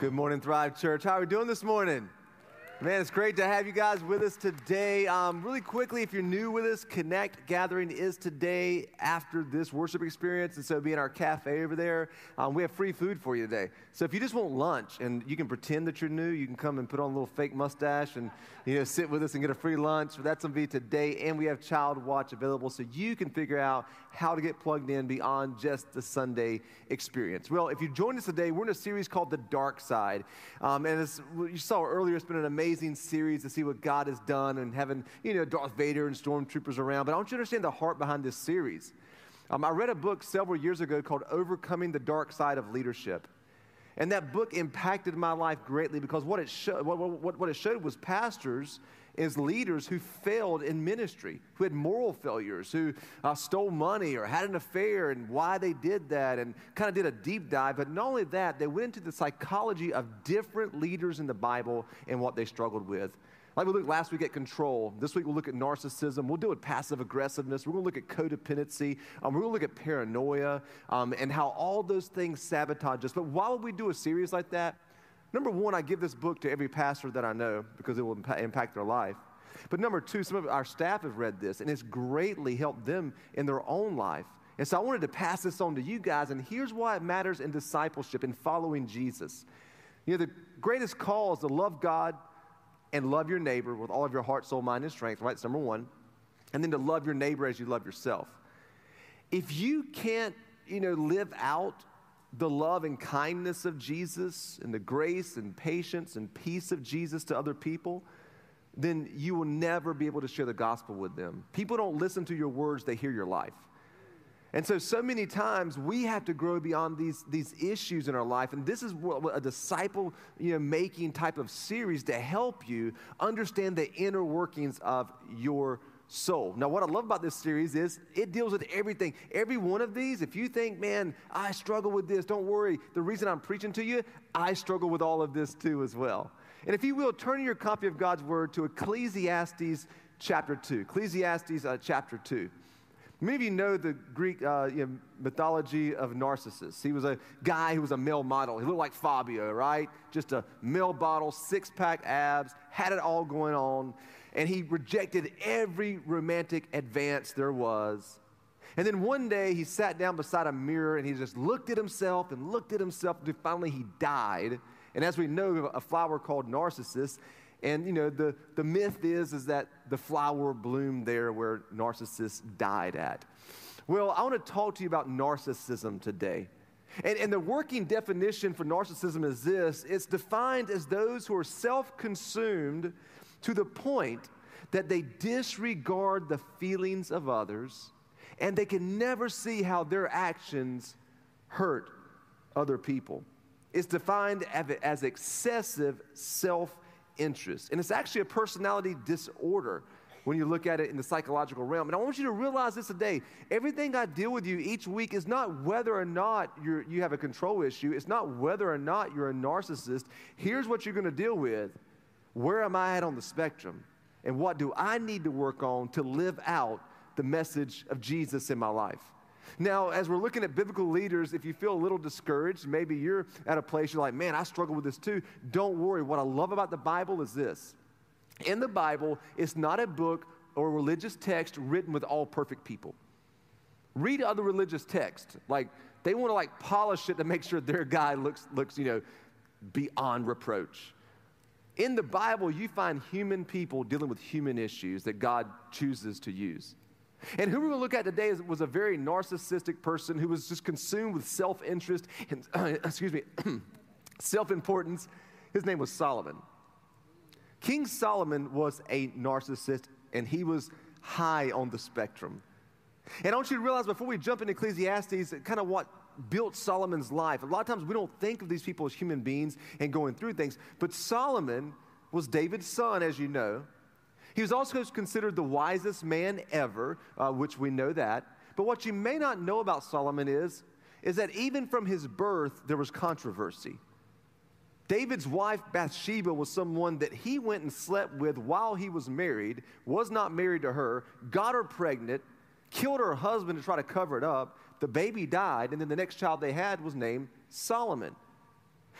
Good morning, Thrive Church. How are we doing this morning? Man, it's great to have you guys with us today. Um, really quickly, if you're new with us, Connect Gathering is today after this worship experience. And so, be in our cafe over there. Um, we have free food for you today. So, if you just want lunch and you can pretend that you're new, you can come and put on a little fake mustache and you know sit with us and get a free lunch. That's going to be today. And we have Child Watch available so you can figure out how to get plugged in beyond just the Sunday experience. Well, if you joined us today, we're in a series called The Dark Side. Um, and as you saw earlier, it's been an amazing amazing series to see what God has done and having, you know, Darth Vader and stormtroopers around. But I want you to understand the heart behind this series. Um, I read a book several years ago called Overcoming the Dark Side of Leadership. And that book impacted my life greatly because what it, showed, what, what, what it showed was pastors as leaders who failed in ministry, who had moral failures, who uh, stole money or had an affair and why they did that, and kind of did a deep dive. But not only that, they went into the psychology of different leaders in the Bible and what they struggled with. Like we looked last week at control. This week we'll look at narcissism. We'll deal with passive aggressiveness. We're going to look at codependency. Um, we're going to look at paranoia um, and how all those things sabotage us. But why would we do a series like that? Number one, I give this book to every pastor that I know because it will impact their life. But number two, some of our staff have read this and it's greatly helped them in their own life. And so I wanted to pass this on to you guys. And here's why it matters in discipleship, in following Jesus. You know, the greatest call is to love God and love your neighbor with all of your heart, soul, mind, and strength, right? That's number one. And then to love your neighbor as you love yourself. If you can't, you know, live out the love and kindness of Jesus and the grace and patience and peace of Jesus to other people, then you will never be able to share the gospel with them. People don't listen to your words, they hear your life. And so, so many times we have to grow beyond these, these issues in our life. And this is what, a disciple you know, making type of series to help you understand the inner workings of your soul. Now, what I love about this series is it deals with everything. Every one of these, if you think, man, I struggle with this, don't worry. The reason I'm preaching to you, I struggle with all of this too as well. And if you will, turn your copy of God's Word to Ecclesiastes chapter 2. Ecclesiastes uh, chapter 2. Many of you know the Greek uh, you know, mythology of Narcissus. He was a guy who was a male model. He looked like Fabio, right? Just a male bottle, six pack abs, had it all going on and he rejected every romantic advance there was. And then one day he sat down beside a mirror and he just looked at himself and looked at himself until finally he died. And as we know, a flower called Narcissus. And you know, the, the myth is, is that the flower bloomed there where Narcissus died at. Well, I want to talk to you about narcissism today. And, and the working definition for narcissism is this it's defined as those who are self consumed to the point that they disregard the feelings of others and they can never see how their actions hurt other people. It's defined as excessive self interest. And it's actually a personality disorder when you look at it in the psychological realm. And I want you to realize this today. Everything I deal with you each week is not whether or not you have a control issue, it's not whether or not you're a narcissist. Here's what you're going to deal with where am I at on the spectrum? And what do I need to work on to live out the message of Jesus in my life? Now, as we're looking at biblical leaders, if you feel a little discouraged, maybe you're at a place you're like, man, I struggle with this too. Don't worry. What I love about the Bible is this in the Bible, it's not a book or a religious text written with all perfect people. Read other religious texts. Like, they want to like polish it to make sure their guy looks, looks you know, beyond reproach. In the Bible, you find human people dealing with human issues that God chooses to use. And who we're going to look at today is, was a very narcissistic person who was just consumed with self interest and, uh, excuse me, self importance. His name was Solomon. King Solomon was a narcissist and he was high on the spectrum. And I want you to realize before we jump into Ecclesiastes, kind of what built Solomon's life. A lot of times we don't think of these people as human beings and going through things, but Solomon was David's son, as you know. He was also considered the wisest man ever, uh, which we know that. But what you may not know about Solomon is, is that even from his birth, there was controversy. David's wife Bathsheba was someone that he went and slept with while he was married, was not married to her, got her pregnant, killed her husband to try to cover it up, the baby died, and then the next child they had was named Solomon.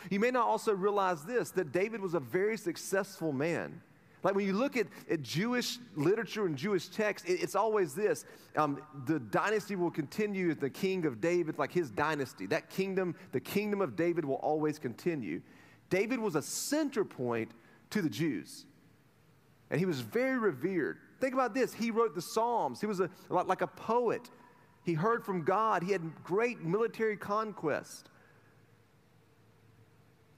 You may not also realize this that David was a very successful man. Like when you look at, at Jewish literature and Jewish text, it, it's always this. Um, the dynasty will continue as the king of David, like his dynasty. That kingdom, the kingdom of David will always continue. David was a center point to the Jews. And he was very revered. Think about this. He wrote the Psalms. He was a, like a poet. He heard from God. He had great military conquest.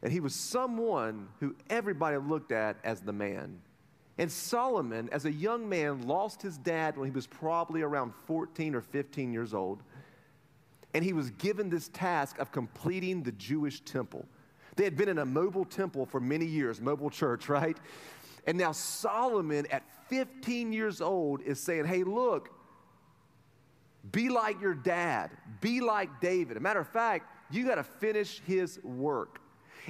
And he was someone who everybody looked at as the man. And Solomon, as a young man, lost his dad when he was probably around 14 or 15 years old. And he was given this task of completing the Jewish temple. They had been in a mobile temple for many years, mobile church, right? And now Solomon, at 15 years old, is saying, Hey, look, be like your dad, be like David. A matter of fact, you got to finish his work.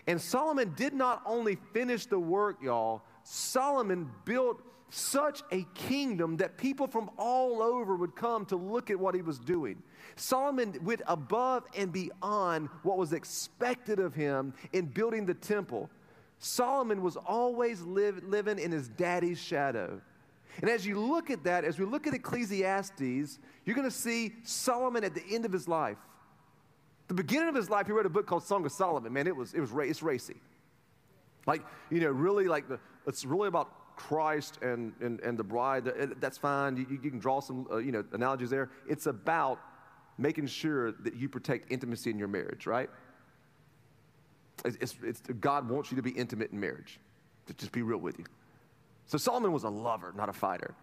And Solomon did not only finish the work, y'all, Solomon built such a kingdom that people from all over would come to look at what he was doing. Solomon went above and beyond what was expected of him in building the temple. Solomon was always live, living in his daddy's shadow. And as you look at that, as we look at Ecclesiastes, you're going to see Solomon at the end of his life. The beginning of his life, he wrote a book called Song of Solomon. Man, it was, it was it's racy. Like, you know, really like the, it's really about Christ and, and, and the bride. That's fine. You, you can draw some, uh, you know, analogies there. It's about making sure that you protect intimacy in your marriage, right? It's, it's, God wants you to be intimate in marriage. To just be real with you. So Solomon was a lover, not a fighter.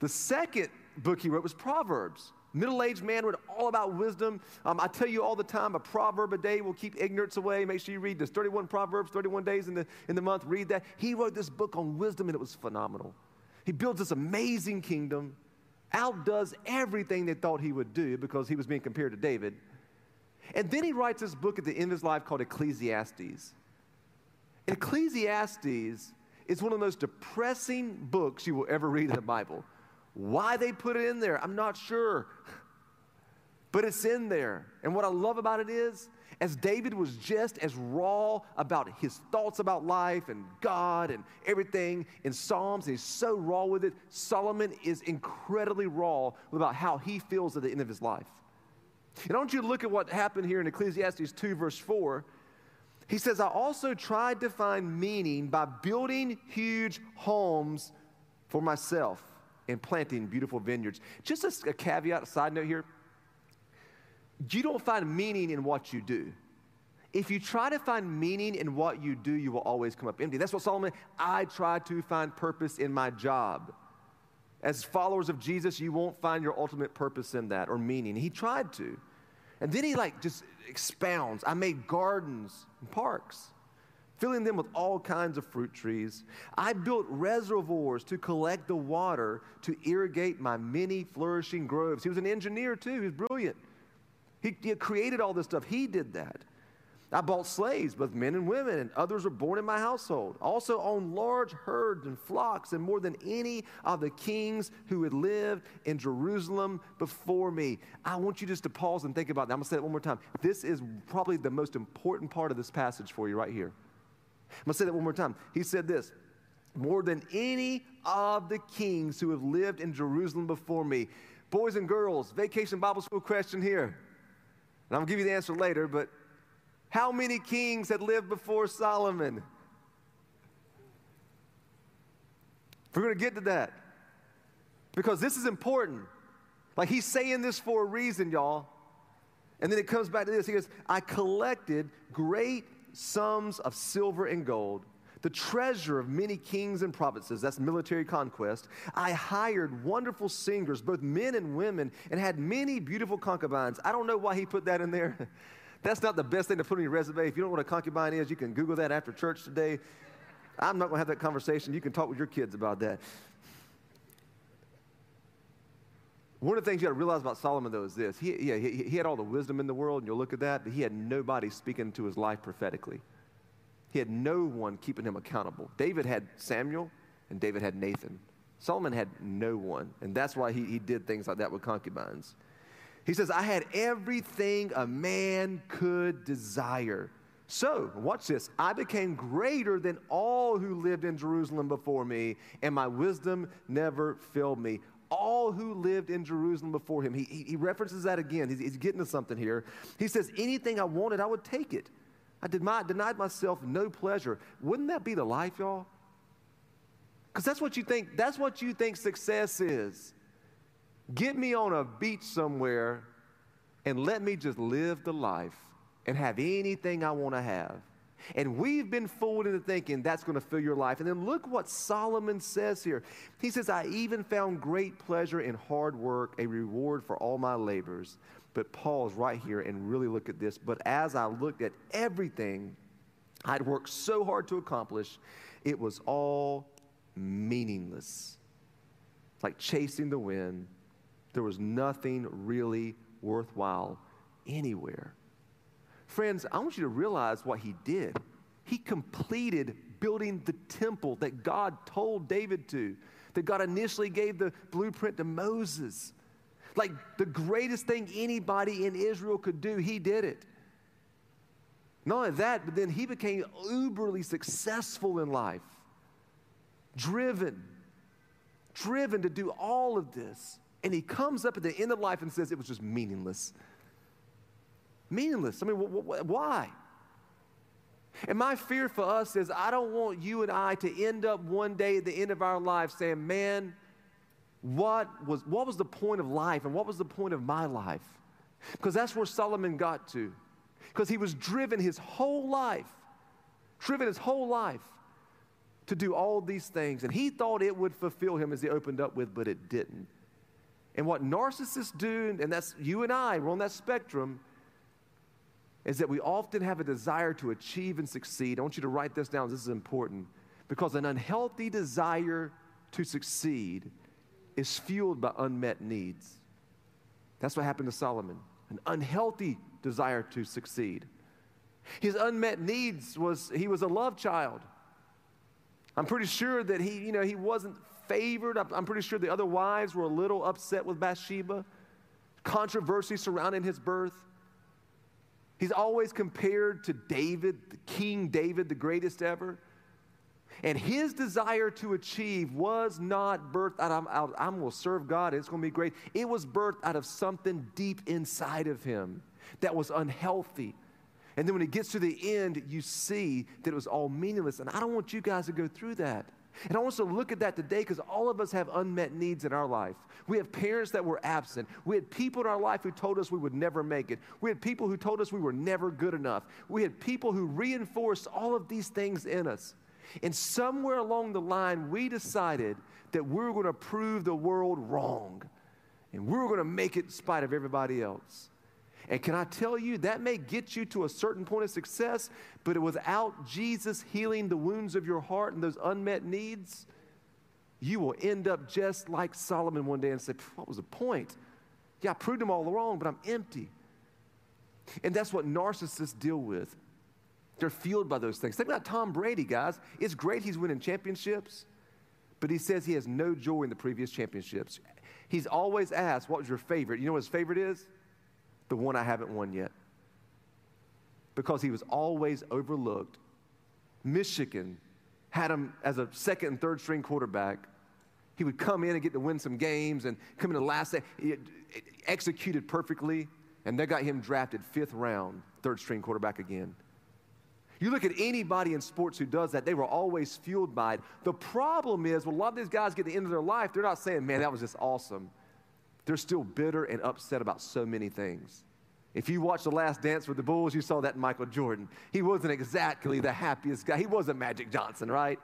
The second book he wrote was Proverbs. Middle aged man wrote all about wisdom. Um, I tell you all the time, a proverb a day will keep ignorance away. Make sure you read this 31 Proverbs, 31 days in the, in the month. Read that. He wrote this book on wisdom, and it was phenomenal. He builds this amazing kingdom, outdoes everything they thought he would do because he was being compared to David. And then he writes this book at the end of his life called Ecclesiastes. Ecclesiastes is one of the most depressing books you will ever read in the Bible. Why they put it in there, I'm not sure. But it's in there. And what I love about it is, as David was just as raw about his thoughts about life and God and everything in Psalms, he's so raw with it, Solomon is incredibly raw about how he feels at the end of his life. And I want you to look at what happened here in Ecclesiastes 2, verse 4. He says, I also tried to find meaning by building huge homes for myself and planting beautiful vineyards. Just a, a caveat, a side note here. You don't find meaning in what you do. If you try to find meaning in what you do, you will always come up empty. That's what Solomon, I try to find purpose in my job. As followers of Jesus, you won't find your ultimate purpose in that or meaning. He tried to. And then he like just expounds. I made gardens and parks filling them with all kinds of fruit trees. I built reservoirs to collect the water to irrigate my many flourishing groves. He was an engineer too, he was brilliant. He, he created all this stuff, he did that. I bought slaves, both men and women, and others were born in my household. Also owned large herds and flocks, and more than any of the kings who had lived in Jerusalem before me. I want you just to pause and think about that. I'm going to say it one more time. This is probably the most important part of this passage for you right here. I'm going to say that one more time. He said this more than any of the kings who have lived in Jerusalem before me. Boys and girls, vacation Bible school question here. And I'm going to give you the answer later, but how many kings had lived before Solomon? We're going to get to that because this is important. Like he's saying this for a reason, y'all. And then it comes back to this. He goes, I collected great sums of silver and gold, the treasure of many kings and provinces. That's military conquest. I hired wonderful singers, both men and women, and had many beautiful concubines. I don't know why he put that in there. That's not the best thing to put on your resume. If you don't know what a concubine is, you can Google that after church today. I'm not going to have that conversation. You can talk with your kids about that. One of the things you got to realize about Solomon, though, is this. He, yeah, he, he had all the wisdom in the world, and you'll look at that, but he had nobody speaking to his life prophetically. He had no one keeping him accountable. David had Samuel, and David had Nathan. Solomon had no one, and that's why he, he did things like that with concubines. He says, I had everything a man could desire. So, watch this. I became greater than all who lived in Jerusalem before me, and my wisdom never failed me. All who lived in Jerusalem before him. He, he, references that again. He's, he's, getting to something here. He says, Anything I wanted, I would take it. I did my, denied myself no pleasure. Wouldn't that be the life, y'all? Because that's what you think, that's what you think success is. Get me on a beach somewhere and let me just live the life and have anything I want to have. And we've been fooled into thinking that's going to fill your life. And then look what Solomon says here. He says, I even found great pleasure in hard work, a reward for all my labors. But pause right here and really look at this. But as I looked at everything I'd worked so hard to accomplish, it was all meaningless. Like chasing the wind. There was nothing really worthwhile anywhere. Friends, I want you to realize what he did. He completed building the temple that God told David to, that God initially gave the blueprint to Moses. Like the greatest thing anybody in Israel could do, he did it. Not only that, but then he became uberly successful in life, driven, driven to do all of this. And he comes up at the end of life and says it was just meaningless. Meaningless. I mean, wh- wh- why? And my fear for us is I don't want you and I to end up one day at the end of our life saying, man, what was, what was the point of life and what was the point of my life? Because that's where Solomon got to. Because he was driven his whole life, driven his whole life to do all these things. And he thought it would fulfill him as he opened up with, but it didn't. And what narcissists do, and that's you and I, we're on that spectrum, is that we often have a desire to achieve and succeed. I want you to write this down, this is important. Because an unhealthy desire to succeed is fueled by unmet needs. That's what happened to Solomon an unhealthy desire to succeed. His unmet needs was he was a love child. I'm pretty sure that he, you know, he wasn't favored. I'm pretty sure the other wives were a little upset with Bathsheba. Controversy surrounding his birth. He's always compared to David, King David, the greatest ever. And his desire to achieve was not birthed out of, out, I'm going to serve God, it's going to be great. It was birthed out of something deep inside of him that was unhealthy. And then when it gets to the end, you see that it was all meaningless. And I don't want you guys to go through that. And I want us to look at that today because all of us have unmet needs in our life. We have parents that were absent. We had people in our life who told us we would never make it. We had people who told us we were never good enough. We had people who reinforced all of these things in us. And somewhere along the line, we decided that we were going to prove the world wrong. And we were going to make it in spite of everybody else. And can I tell you, that may get you to a certain point of success, but without Jesus healing the wounds of your heart and those unmet needs, you will end up just like Solomon one day and say, What was the point? Yeah, I proved them all wrong, but I'm empty. And that's what narcissists deal with. They're fueled by those things. Think about Tom Brady, guys. It's great he's winning championships, but he says he has no joy in the previous championships. He's always asked, What was your favorite? You know what his favorite is? The one I haven't won yet. Because he was always overlooked. Michigan had him as a second and third string quarterback. He would come in and get to win some games and come in the last day. He eh, executed perfectly, and they got him drafted fifth round, third string quarterback again. You look at anybody in sports who does that, they were always fueled by it. The problem is, when a lot of these guys get to the end of their life, they're not saying, man, that was just awesome they're still bitter and upset about so many things. If you watched The Last Dance with the Bulls, you saw that Michael Jordan. He wasn't exactly the happiest guy. He wasn't Magic Johnson, right?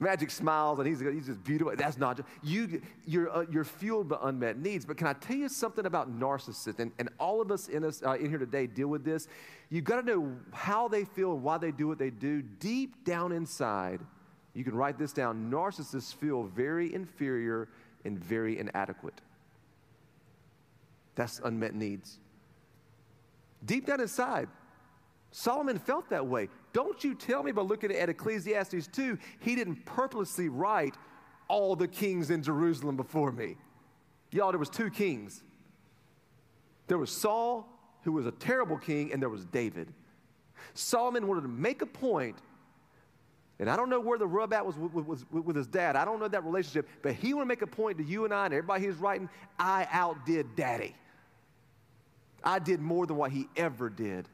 Magic smiles and he's, he's just beautiful. That's not you, you're, uh, you're fueled by unmet needs. But can I tell you something about narcissists? And, and all of us in, us uh, in here today deal with this. You've got to know how they feel and why they do what they do. Deep down inside, you can write this down narcissists feel very inferior and very inadequate. That's unmet needs. Deep down inside, Solomon felt that way. Don't you tell me by looking at Ecclesiastes 2, he didn't purposely write all the kings in Jerusalem before me. Y'all, there was two kings. There was Saul, who was a terrible king, and there was David. Solomon wanted to make a point, and I don't know where the rub at was with, with, with, his dad. I don't know that relationship, but he wanted to make a point to you and I and everybody he's writing I outdid daddy. I did more than what he ever did.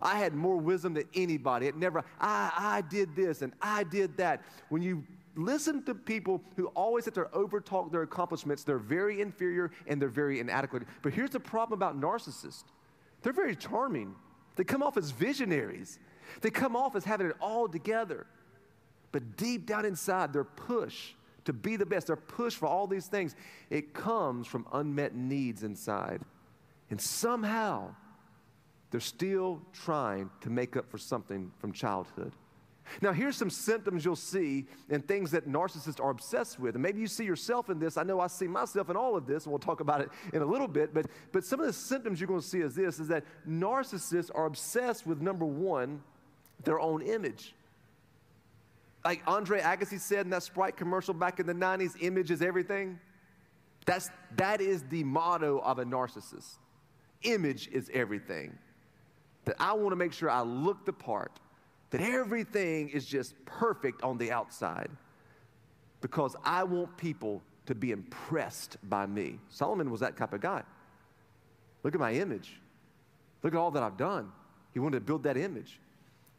I had more wisdom than anybody. It never, I, I did this and I did that. When you listen to people who always have to overtalk their accomplishments, they're very inferior and they're very inadequate. But here's the problem about narcissists they're very charming. They come off as visionaries, they come off as having it all together. But deep down inside, their push to be the best, their push for all these things, it comes from unmet needs inside. And somehow, they're still trying to make up for something from childhood. Now, here's some symptoms you'll see and things that narcissists are obsessed with. And maybe you see yourself in this. I know I see myself in all of this, and we'll talk about it in a little bit. But, but some of the symptoms you're going to see is this is that narcissists are obsessed with number one, their own image. Like Andre Agassi said in that Sprite commercial back in the 90s, image is everything. That's, that is the motto of a narcissist. Image is everything. That I want to make sure I look the part that everything is just perfect on the outside because I want people to be impressed by me. Solomon was that type of guy. Look at my image. Look at all that I've done. He wanted to build that image.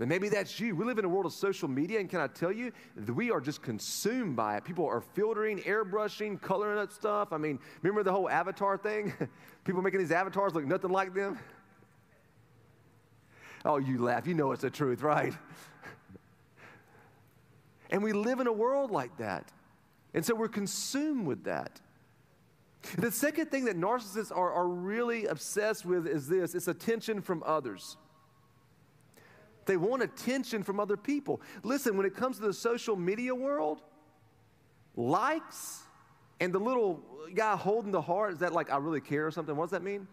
And maybe that's you. We live in a world of social media, and can I tell you, we are just consumed by it. People are filtering, airbrushing, coloring up stuff. I mean, remember the whole avatar thing? People making these avatars look nothing like them? Oh, you laugh. You know it's the truth, right? and we live in a world like that. And so we're consumed with that. The second thing that narcissists are, are really obsessed with is this it's attention from others. They want attention from other people. Listen, when it comes to the social media world, likes and the little guy holding the heart, is that like I really care or something? What does that mean?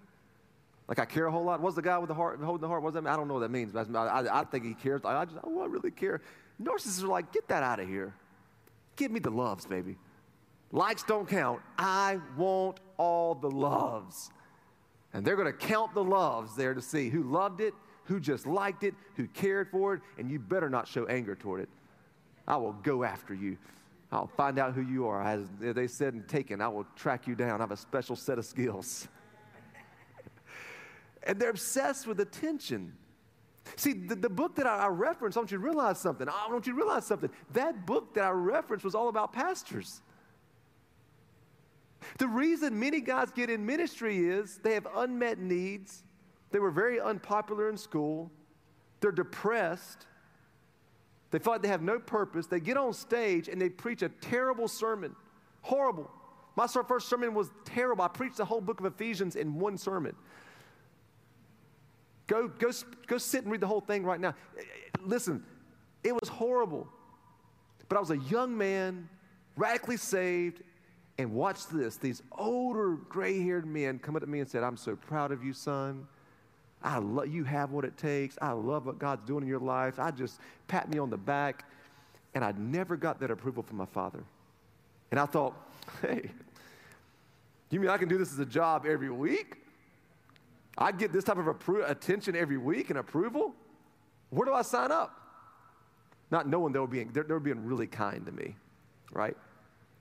Like I care a whole lot. What's the guy with the heart holding the heart? What does that mean? I don't know what that means. But I, I, I think he cares. I just, oh, I really care. Narcissists are like, get that out of here. Give me the loves, baby. Likes don't count. I want all the loves. And they're going to count the loves there to see who loved it, who just liked it, who cared for it, and you better not show anger toward it. I will go after you. I'll find out who you are. As they said and Taken, I will track you down. I have a special set of skills. And they're obsessed with attention. See, the, the book that I, I referenced, I want you to realize something. I want you to realize something. That book that I referenced was all about pastors. The reason many guys get in ministry is they have unmet needs. They were very unpopular in school. They're depressed. They feel like they have no purpose. They get on stage and they preach a terrible sermon. Horrible. My first sermon was terrible. I preached the whole book of Ephesians in one sermon. Go, go, go sit and read the whole thing right now. Listen, it was horrible. But I was a young man, radically saved, and watch this. These older, gray haired men come up to me and said, I'm so proud of you, son. I love you have what it takes. I love what God's doing in your life. I just pat me on the back. And I never got that approval from my father. And I thought, hey, you mean I can do this as a job every week? I get this type of appro- attention every week and approval. Where do I sign up? Not knowing they were being, they were being really kind to me, right?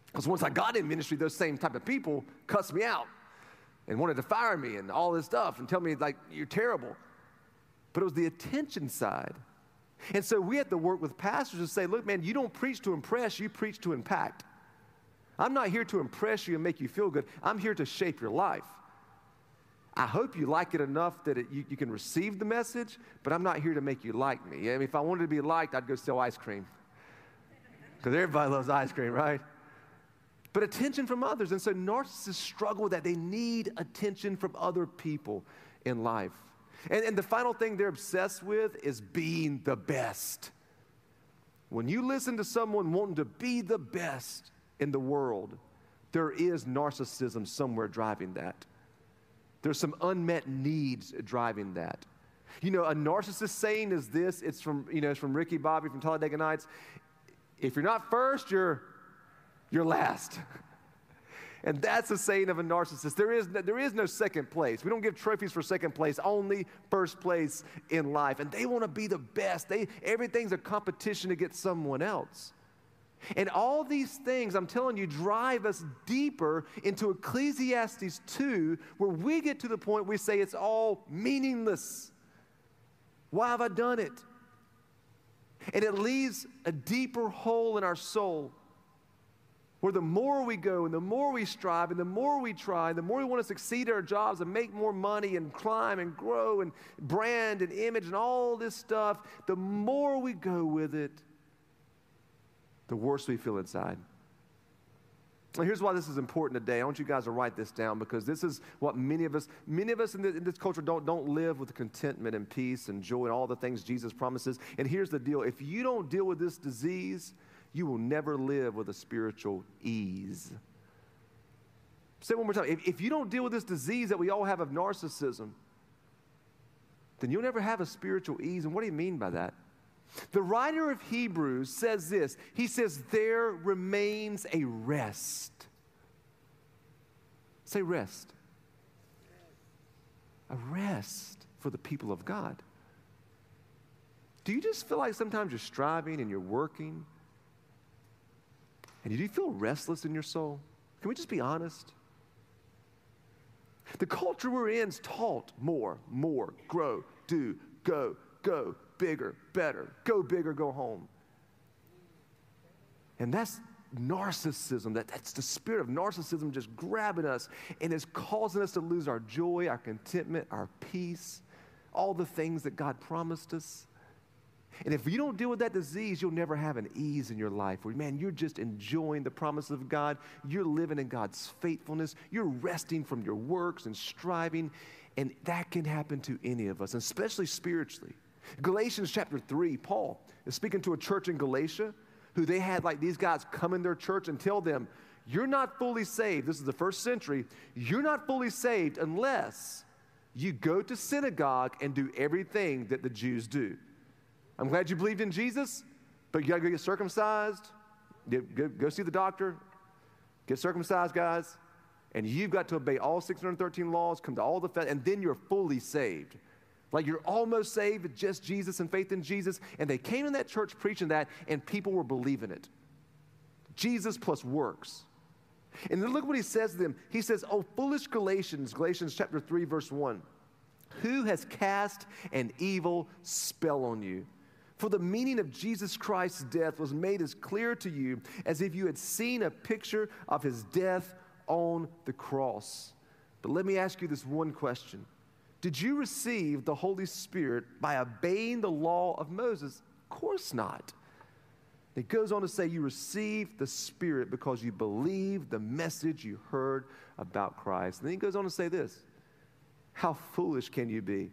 Because once I got in ministry, those same type of people cussed me out and wanted to fire me and all this stuff and tell me, like, you're terrible. But it was the attention side. And so we had to work with pastors and say, look, man, you don't preach to impress, you preach to impact. I'm not here to impress you and make you feel good. I'm here to shape your life. I hope you like it enough that it, you, you, can receive the message, but I'm not here to make you like me. I mean, if I wanted to be liked, I'd go sell ice cream. Because everybody loves ice cream, right? But attention from others. And so narcissists struggle with that. They need attention from other people in life. And, and the final thing they're obsessed with is being the best. When you listen to someone wanting to be the best in the world, there is narcissism somewhere driving that. There's some unmet needs driving that. You know, a narcissist saying is this, it's from, you know, it's from Ricky Bobby from Talladega Nights. If you're not first, you're, you're last. And that's the saying of a narcissist. There is, no, there is no second place. We don't give trophies for second place, only first place in life. And they want to be the best. They, everything's a competition to get someone else. And all these things, I'm telling you, drive us deeper into Ecclesiastes 2, where we get to the point we say it's all meaningless. Why have I done it? And it leaves a deeper hole in our soul where the more we go and the more we strive and the more we try, and the more we want to succeed at our jobs and make more money and climb and grow and brand and image and all this stuff, the more we go with it, the worse we feel inside. And here's why this is important today. I want you guys to write this down because this is what many of us, many of us in, in this culture don't, don't live with contentment and peace and joy and all the things Jesus promises. And here's the deal if you don't deal with this disease, you will never live with a spiritual ease. Say one more time. If, if you don't deal with this disease that we all have of narcissism, then you'll never have a spiritual ease. And what do you mean by that? The writer of Hebrews says this He says, There remains a rest. Say rest. A rest for the people of God. Do you just feel like sometimes you're striving and you're working? And do you feel restless in your soul? Can we just be honest? The culture we're in is taught more, more, grow, do, go, go, bigger, better, go bigger, go home. And that's narcissism. That, that's the spirit of narcissism just grabbing us and is causing us to lose our joy, our contentment, our peace, all the things that God promised us. And if you don't deal with that disease, you'll never have an ease in your life where, man, you're just enjoying the promises of God. You're living in God's faithfulness. You're resting from your works and striving. And that can happen to any of us, especially spiritually. Galatians chapter 3, Paul is speaking to a church in Galatia who they had like these guys come in their church and tell them, You're not fully saved. This is the first century. You're not fully saved unless you go to synagogue and do everything that the Jews do. I'm glad you believed in Jesus, but you got to go get circumcised. Go, go, see the doctor. Get circumcised, guys. And you've got to obey all 613 laws, come to all the, and then you're fully saved. Like you're almost saved with just Jesus and faith in Jesus. And they came in that church preaching that, and people were believing it. Jesus plus works. And then look what he says to them. He says, Oh, foolish Galatians, Galatians chapter 3, verse 1. Who has cast an evil spell on you? For the meaning of Jesus Christ's death was made as clear to you as if you had seen a picture of his death on the cross. But let me ask you this one question did you receive the Holy Spirit by obeying the law of Moses? Of course not. It goes on to say you received the Spirit because you believed the message you heard about Christ. And then he goes on to say this How foolish can you be?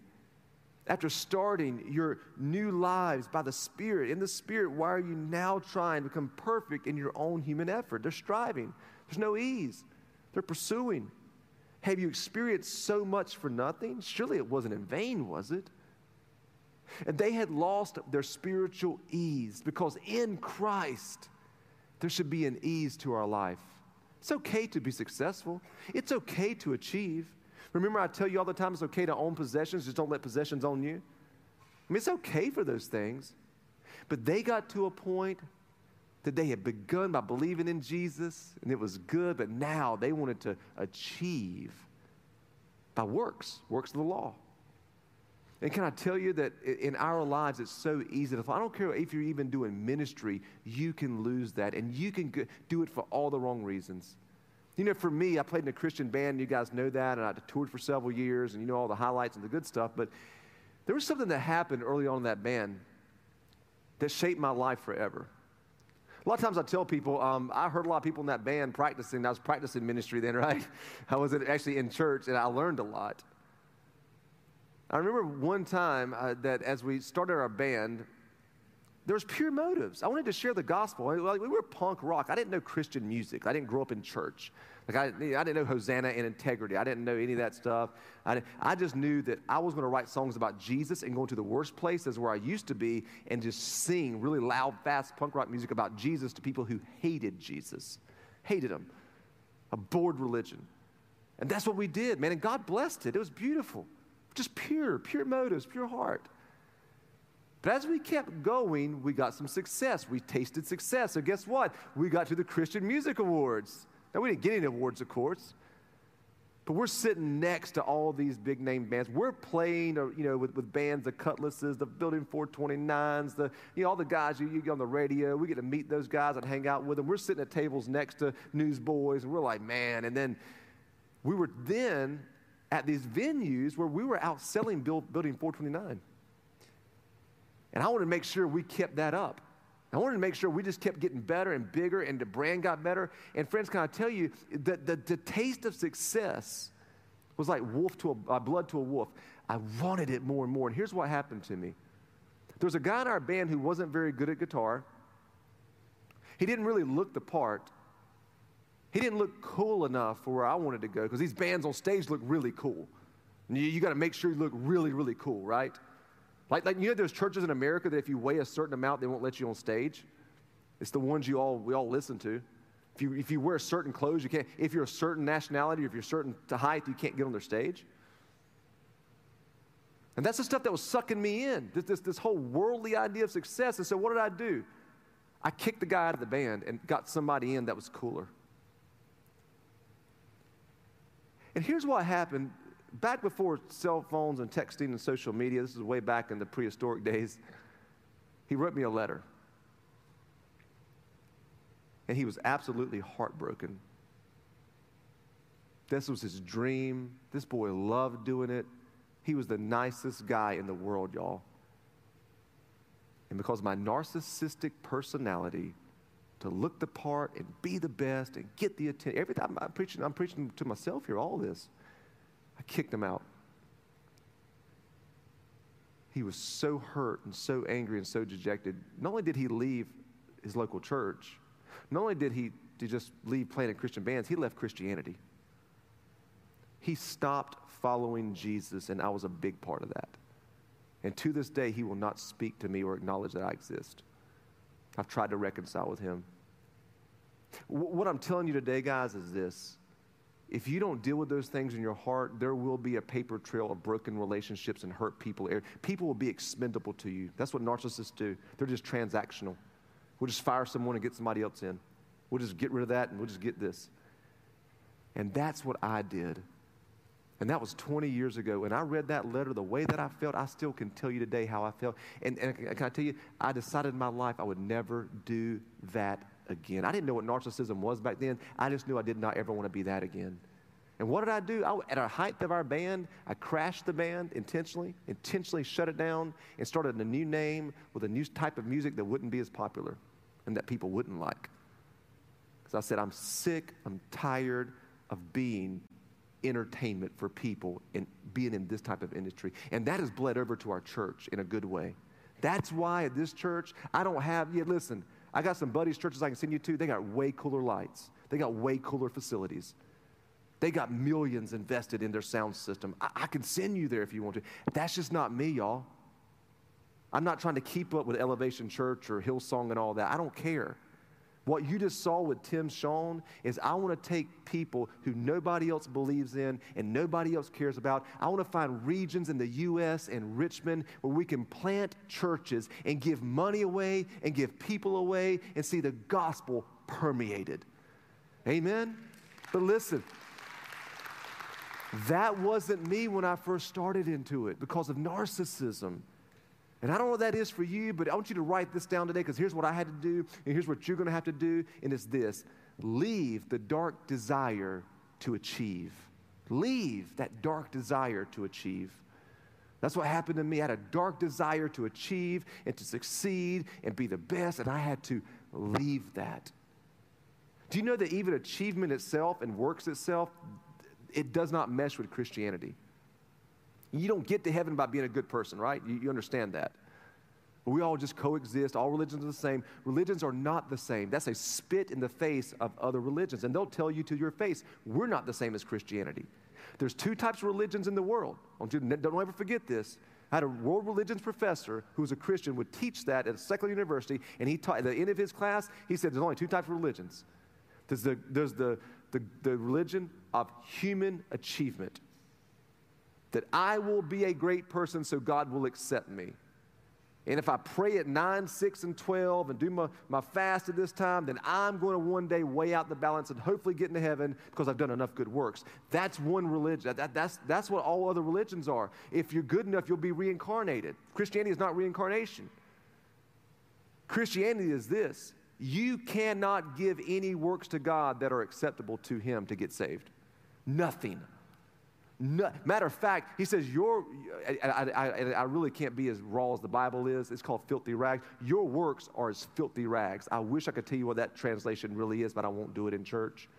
After starting your new lives by the Spirit, in the Spirit, why are you now trying to become perfect in your own human effort? They're striving, there's no ease, they're pursuing. Have you experienced so much for nothing? Surely it wasn't in vain, was it? And they had lost their spiritual ease because in Christ, there should be an ease to our life. It's okay to be successful, it's okay to achieve. Remember, I tell you all the time it's okay to own possessions, just don't let possessions own you. I mean, it's okay for those things. But they got to a point that they had begun by believing in Jesus and it was good, but now they wanted to achieve by works, works of the law. And can I tell you that in our lives, it's so easy to fall. I don't care if you're even doing ministry, you can lose that and you can do it for all the wrong reasons. You know, for me, I played in a Christian band, you guys know that, and I toured for several years, and you know all the highlights and the good stuff. But there was something that happened early on in that band that shaped my life forever. A lot of times I tell people, um, I heard a lot of people in that band practicing. I was practicing ministry then, right? I was actually in church and I learned a lot. I remember one time uh, that as we started our band, there was pure motives. I wanted to share the gospel. Like, we were punk rock. I didn't know Christian music. I didn't grow up in church. Like I, I didn't know Hosanna and integrity. I didn't know any of that stuff. I, I just knew that I was going to write songs about Jesus and go to the worst places where I used to be and just sing really loud, fast punk rock music about Jesus to people who hated Jesus, hated him. a bored religion. And that's what we did, man. And God blessed it. It was beautiful. Just pure, pure motives, pure heart. But as we kept going, we got some success. We tasted success. So guess what? We got to the Christian Music Awards. Now, we didn't get any awards, of course. But we're sitting next to all these big name bands. We're playing, uh, you know, with, with bands, the Cutlasses, the Building 429s, the, you know, all the guys you, you get on the radio. We get to meet those guys and hang out with them. We're sitting at tables next to newsboys, and we're like, man. And then we were then at these venues where we were out selling build, Building 429. And I wanted to make sure we kept that up. I wanted to make sure we just kept getting better and bigger and the brand got better. And friends, can I tell you that the, the taste of success was like wolf to a, uh, blood to a wolf. I wanted it more and more. And here's what happened to me. There was a guy in our band who wasn't very good at guitar. He didn't really look the part. He didn't look cool enough for where I wanted to go because these bands on stage look really cool. You, you got to make sure you look really, really cool, right? Like, like, you know, there's churches in America that if you weigh a certain amount, they won't let you on stage. It's the ones you all, we all listen to. If you, if you wear certain clothes, you can't. If you're a certain nationality, or if you're certain height, you can't get on their stage. And that's the stuff that was sucking me in, this, this, this whole worldly idea of success. And so, what did I do? I kicked the guy out of the band and got somebody in that was cooler. And here's what happened back before cell phones and texting and social media, this is way back in the prehistoric days, he wrote me a letter. And he was absolutely heartbroken. This was his dream. This boy loved doing it. He was the nicest guy in the world, y'all. And because my narcissistic personality, to look the part and be the best and get the attention, every time I'm preaching, I'm preaching to myself here, all this. I kicked him out. He was so hurt and so angry and so dejected. Not only did he leave his local church, not only did he just leave playing in Christian bands, he left Christianity. He stopped following Jesus, and I was a big part of that. And to this day, he will not speak to me or acknowledge that I exist. I've tried to reconcile with him. What I'm telling you today, guys, is this if you don't deal with those things in your heart, there will be a paper trail of broken relationships and hurt people. Er, people will be expendable to you. That's what narcissists do. They're just transactional. We'll just fire someone and get somebody else in. We'll just get rid of that and we'll just get this. And that's what I did. And that was 20 years ago. And I read that letter the way that I felt. I still can tell you today how I felt. And, and can I tell you, I decided in my life I would never do that again. I didn't know what narcissism was back then. I just knew I did not ever want to be that again. And what did I do? I, at our height of our band, I crashed the band intentionally, intentionally shut it down, and started a new name with a new type of music that wouldn't be as popular and that people wouldn't like. Because I said, I'm sick, I'm tired of being entertainment for people and being in this type of industry. And that has bled over to our church in a good way. That's why at this church, I don't have, yeah, listen, I got some buddies, churches I can send you to. They got way cooler lights, they got way cooler facilities. They got millions invested in their sound system. I, I can send you there if you want to. That's just not me, y'all. I'm not trying to keep up with Elevation Church or Hillsong and all that. I don't care. What you just saw with Tim Sean is I want to take people who nobody else believes in and nobody else cares about. I want to find regions in the U.S. and Richmond where we can plant churches and give money away and give people away and see the gospel permeated. Amen? But listen, that wasn't me when I first started into it because of narcissism. And I don't know what that is for you, but I want you to write this down today because here's what I had to do, and here's what you're going to have to do, and it's this leave the dark desire to achieve. Leave that dark desire to achieve. That's what happened to me. I had a dark desire to achieve and to succeed and be the best, and I had to leave that. Do you know that even achievement itself and works itself, it does not mesh with Christianity? You don't get to heaven by being a good person, right? You, you understand that. We all just coexist. All religions are the same. Religions are not the same. That's a spit in the face of other religions. And they'll tell you to your face, we're not the same as Christianity. There's two types of religions in the world. Don't, you, don't ever forget this. I had a world religions professor who was a Christian would teach that at a secular university, and he taught at the end of his class, he said there's only two types of religions. There's the, there's the the, the religion of human achievement. That I will be a great person so God will accept me. And if I pray at 9, 6, and 12 and do my, my fast at this time, then I'm going to one day weigh out the balance and hopefully get into heaven because I've done enough good works. That's one religion. That, that's, that's what all other religions are. If you're good enough, you'll be reincarnated. Christianity is not reincarnation. Christianity is this you cannot give any works to God that are acceptable to Him to get saved. Nothing. No, matter of fact, he says, your, I, I, I, really can't be as raw as the Bible is. It's called filthy rags. Your works are as filthy rags. I wish I could tell you what that translation really is, but I won't do it in church.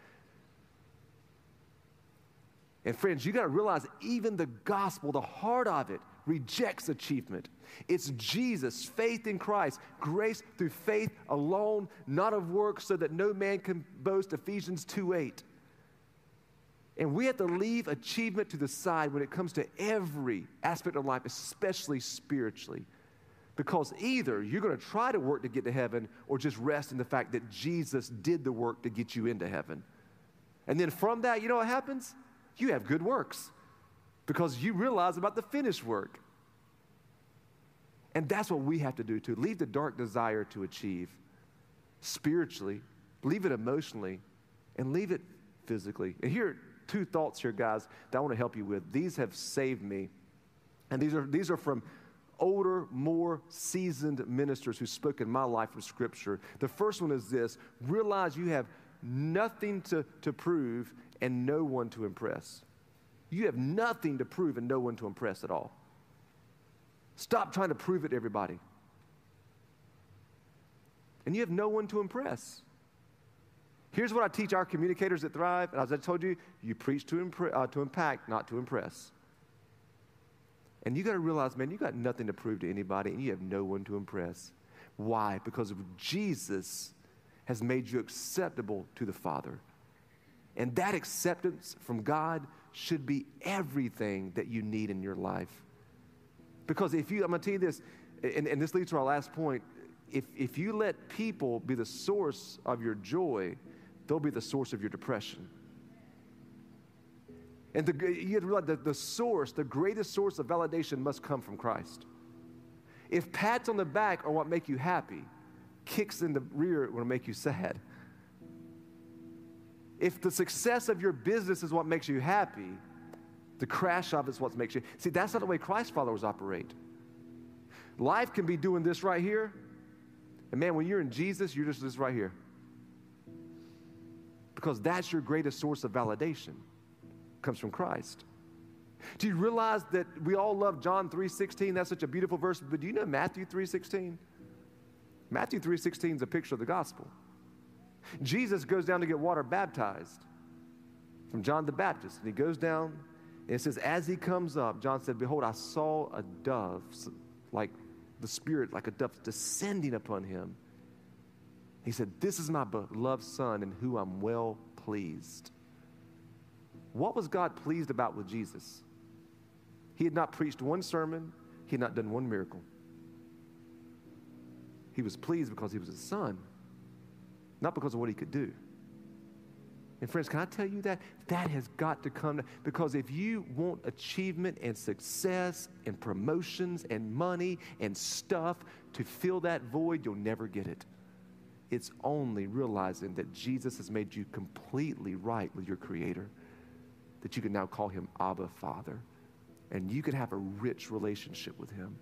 And friends, you got to realize even the gospel, the heart of it, rejects achievement. It's Jesus, faith in Christ, grace through faith alone, not of works, so that no man can boast. Ephesians 2 8. And we have to leave achievement to the side when it comes to every aspect of life, especially spiritually. Because either you're going to try to work to get to heaven or just rest in the fact that Jesus did the work to get you into heaven. And then from that, you know what happens? You have good works because you realize about the finished work. And that's what we have to do too. Leave the dark desire to achieve spiritually, leave it emotionally, and leave it physically. And here, two thoughts here, guys, that I want to help you with. These have saved me. And these are, these are from older, more seasoned ministers who spoke in my life from Scripture. The first one is this realize you have nothing to, to prove and no one to impress. You have nothing to prove and no one to impress at all. Stop trying to prove it to everybody. And you have no one to impress. Here's what I teach our communicators that thrive. And as I told you, you preach to, impre- uh, to impact, not to impress. And you got to realize, man, you got nothing to prove to anybody, and you have no one to impress. Why? Because Jesus has made you acceptable to the Father. And that acceptance from God should be everything that you need in your life. Because if you, I'm going to tell you this, and, and this leads to our last point. If, if you let people be the source of your joy, they'll be the source of your depression. And the, you have to realize that the source, the greatest source of validation must come from Christ. If pats on the back are what make you happy, kicks in the rear will make you sad. If the success of your business is what makes you happy, the crash of it is what makes you. See, that's not the way Christ followers operate. Life can be doing this right here. And man, when you're in Jesus, you're just this right here because that's your greatest source of validation comes from Christ. Do you realize that we all love John 3:16? That's such a beautiful verse, but do you know Matthew 3:16? Matthew 3:16 is a picture of the gospel. Jesus goes down to get water baptized from John the Baptist, and he goes down and it says, as he comes up, John said, Behold, I saw a dove, like the Spirit, like a dove descending upon him. He said, This is my beloved Son in whom I'm well pleased. What was God pleased about with Jesus? He had not preached one sermon, he had not done one miracle. He was pleased because he was his son, not because of what he could do. And friends, can I tell you that? That has got to come because if you want achievement and success and promotions and money and stuff to fill that void, you'll never get it. It's only realizing that Jesus has made you completely right with your Creator, that you can now call Him Abba Father, and you can have a rich relationship with Him.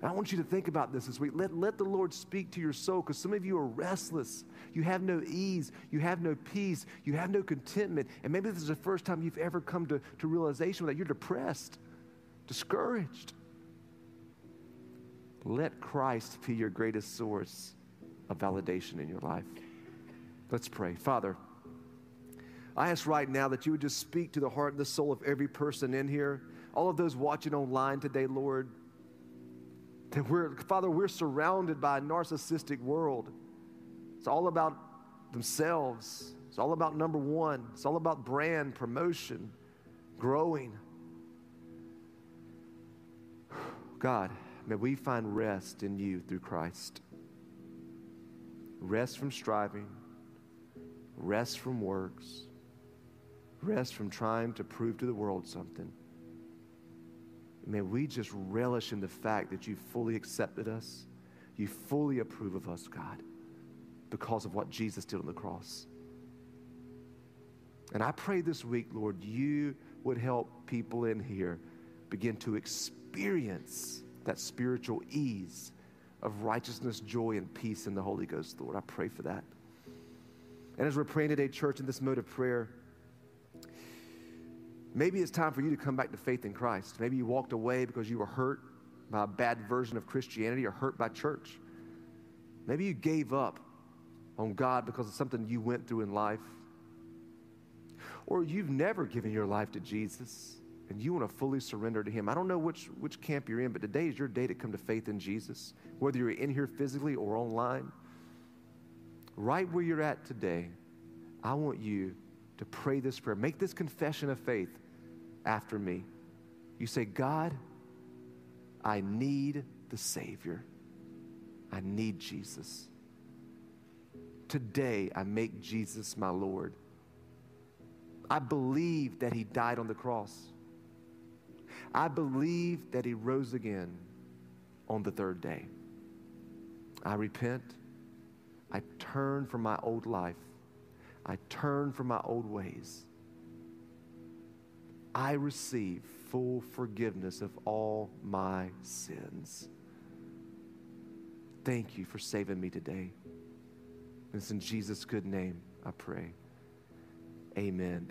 I want you to think about this this week. Let, let the Lord speak to your soul because some of you are restless. You have no ease. You have no peace. You have no contentment. And maybe this is the first time you've ever come to, to realization that you're depressed, discouraged. Let Christ be your greatest source of validation in your life. Let's pray. Father, I ask right now that you would just speak to the heart and the soul of every person in here, all of those watching online today, Lord. That we're, Father, we're surrounded by a narcissistic world. It's all about themselves, it's all about number one, it's all about brand, promotion, growing. God, may we find rest in you through Christ rest from striving, rest from works, rest from trying to prove to the world something. May we just relish in the fact that you fully accepted us, you fully approve of us, God, because of what Jesus did on the cross. And I pray this week, Lord, you would help people in here begin to experience that spiritual ease of righteousness, joy, and peace in the Holy Ghost, Lord. I pray for that. And as we're praying today, church, in this mode of prayer, maybe it's time for you to come back to faith in Christ. Maybe you walked away because you were hurt by a bad version of Christianity or hurt by church. Maybe you gave up on God because of something you went through in life. Or you've never given your life to Jesus and you want to fully surrender to Him. I don't know which, which camp you're in, but today is your day to come to faith in Jesus, whether you're in here physically or online. Right where you're at today, I want you to pray this prayer. Make this confession of faith after me. You say, God, I need the Savior. I need Jesus. Today, I make Jesus my Lord. I believe that He died on the cross. I believe that he rose again on the third day. I repent. I turn from my old life. I turn from my old ways. I receive full forgiveness of all my sins. Thank you for saving me today. And It's in Jesus' good name I pray. Amen.